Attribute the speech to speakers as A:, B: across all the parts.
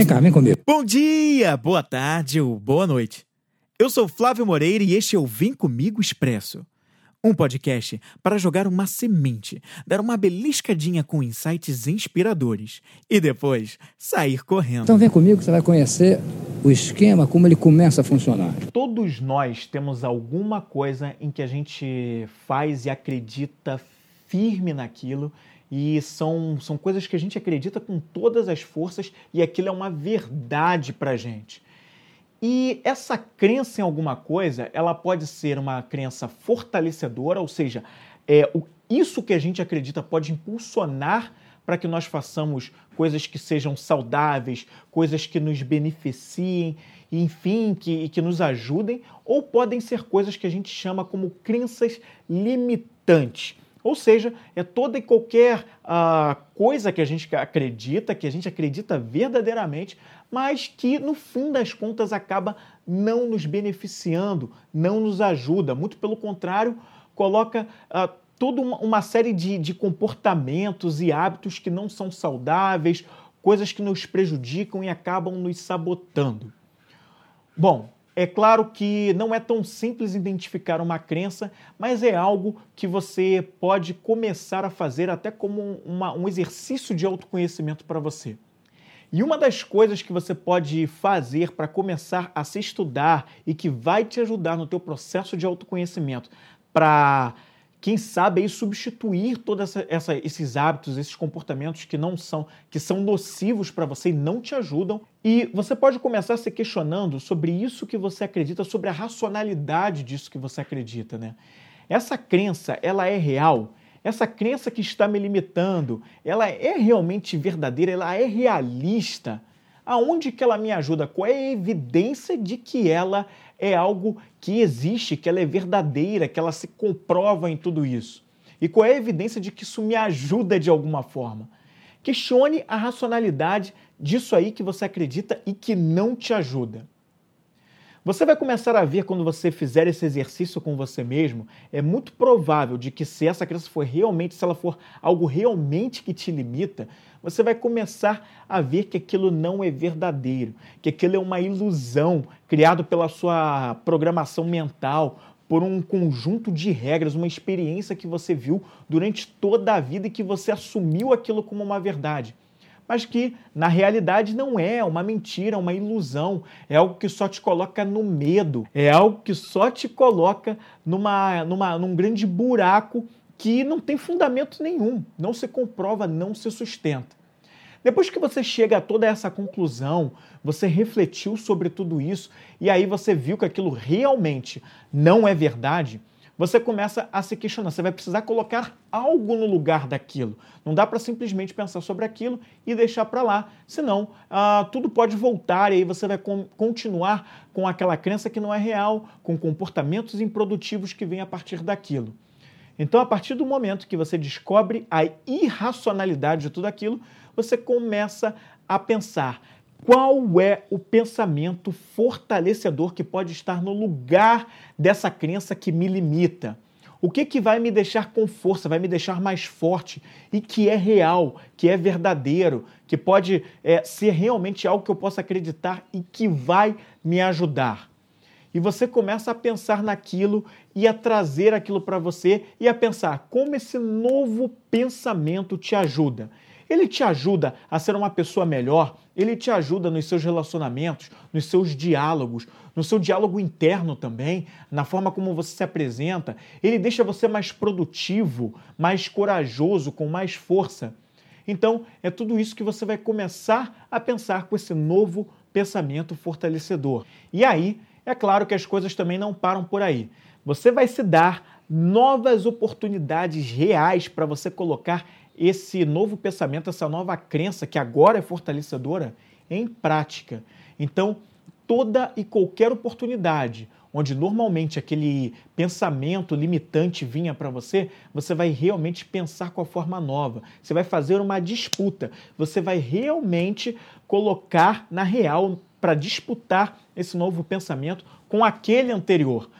A: Vem cá, vem comigo.
B: Bom dia, boa tarde ou boa noite. Eu sou Flávio Moreira e este é o Vem Comigo Expresso. Um podcast para jogar uma semente, dar uma beliscadinha com insights inspiradores e depois sair correndo.
A: Então vem comigo que você vai conhecer o esquema, como ele começa a funcionar.
B: Todos nós temos alguma coisa em que a gente faz e acredita firme naquilo e são, são coisas que a gente acredita com todas as forças e aquilo é uma verdade para gente. E essa crença em alguma coisa, ela pode ser uma crença fortalecedora, ou seja, é, o, isso que a gente acredita pode impulsionar para que nós façamos coisas que sejam saudáveis, coisas que nos beneficiem, enfim, que, que nos ajudem, ou podem ser coisas que a gente chama como crenças limitantes. Ou seja, é toda e qualquer uh, coisa que a gente acredita, que a gente acredita verdadeiramente, mas que no fim das contas acaba não nos beneficiando, não nos ajuda. Muito pelo contrário, coloca uh, toda uma, uma série de, de comportamentos e hábitos que não são saudáveis, coisas que nos prejudicam e acabam nos sabotando. Bom, é claro que não é tão simples identificar uma crença, mas é algo que você pode começar a fazer até como uma, um exercício de autoconhecimento para você. E uma das coisas que você pode fazer para começar a se estudar e que vai te ajudar no teu processo de autoconhecimento para quem sabe aí substituir todos esses hábitos, esses comportamentos que não são, que são nocivos para você e não te ajudam. E você pode começar se questionando sobre isso que você acredita, sobre a racionalidade disso que você acredita, né? Essa crença, ela é real? Essa crença que está me limitando, ela é realmente verdadeira? Ela é realista? Aonde que ela me ajuda? Qual é a evidência de que ela é algo que existe, que ela é verdadeira, que ela se comprova em tudo isso? E qual é a evidência de que isso me ajuda de alguma forma? Questione a racionalidade disso aí que você acredita e que não te ajuda. Você vai começar a ver quando você fizer esse exercício com você mesmo, é muito provável de que se essa crença for realmente, se ela for algo realmente que te limita, você vai começar a ver que aquilo não é verdadeiro, que aquilo é uma ilusão criado pela sua programação mental, por um conjunto de regras, uma experiência que você viu durante toda a vida e que você assumiu aquilo como uma verdade mas que na realidade não é uma mentira, uma ilusão, é algo que só te coloca no medo, é algo que só te coloca numa, numa, num grande buraco que não tem fundamento nenhum, não se comprova, não se sustenta. Depois que você chega a toda essa conclusão, você refletiu sobre tudo isso e aí você viu que aquilo realmente não é verdade, você começa a se questionar. Você vai precisar colocar algo no lugar daquilo. Não dá para simplesmente pensar sobre aquilo e deixar para lá. Senão, ah, tudo pode voltar e aí você vai continuar com aquela crença que não é real, com comportamentos improdutivos que vêm a partir daquilo. Então, a partir do momento que você descobre a irracionalidade de tudo aquilo, você começa a pensar qual é o pensamento fortalecedor que pode estar no lugar dessa crença que me limita? O que, que vai me deixar com força, vai me deixar mais forte e que é real, que é verdadeiro, que pode é, ser realmente algo que eu possa acreditar e que vai me ajudar? E você começa a pensar naquilo e a trazer aquilo para você e a pensar como esse novo pensamento te ajuda. Ele te ajuda a ser uma pessoa melhor, ele te ajuda nos seus relacionamentos, nos seus diálogos, no seu diálogo interno também, na forma como você se apresenta. Ele deixa você mais produtivo, mais corajoso, com mais força. Então, é tudo isso que você vai começar a pensar com esse novo pensamento fortalecedor. E aí, é claro que as coisas também não param por aí. Você vai se dar novas oportunidades reais para você colocar esse novo pensamento, essa nova crença que agora é fortalecedora em prática. Então, toda e qualquer oportunidade onde normalmente aquele pensamento limitante vinha para você, você vai realmente pensar com a forma nova. Você vai fazer uma disputa. Você vai realmente colocar na real para disputar esse novo pensamento com aquele anterior.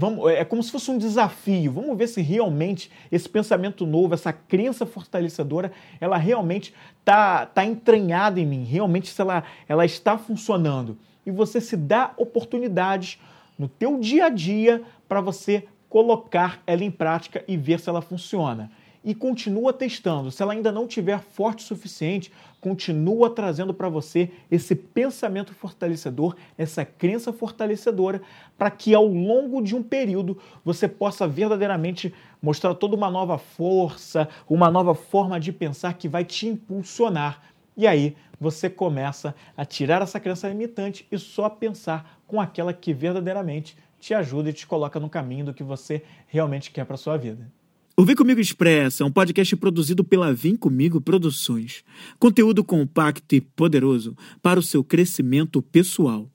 B: Vamos, é como se fosse um desafio. Vamos ver se realmente esse pensamento novo, essa crença fortalecedora, ela realmente está tá entranhada em mim, realmente se ela, ela está funcionando. E você se dá oportunidades no teu dia a dia para você colocar ela em prática e ver se ela funciona e continua testando. Se ela ainda não tiver forte o suficiente, continua trazendo para você esse pensamento fortalecedor, essa crença fortalecedora, para que ao longo de um período você possa verdadeiramente mostrar toda uma nova força, uma nova forma de pensar que vai te impulsionar. E aí você começa a tirar essa crença limitante e só pensar com aquela que verdadeiramente te ajuda e te coloca no caminho do que você realmente quer para sua vida.
C: O Vem Comigo Expressa é um podcast produzido pela Vem Comigo Produções. Conteúdo compacto e poderoso para o seu crescimento pessoal.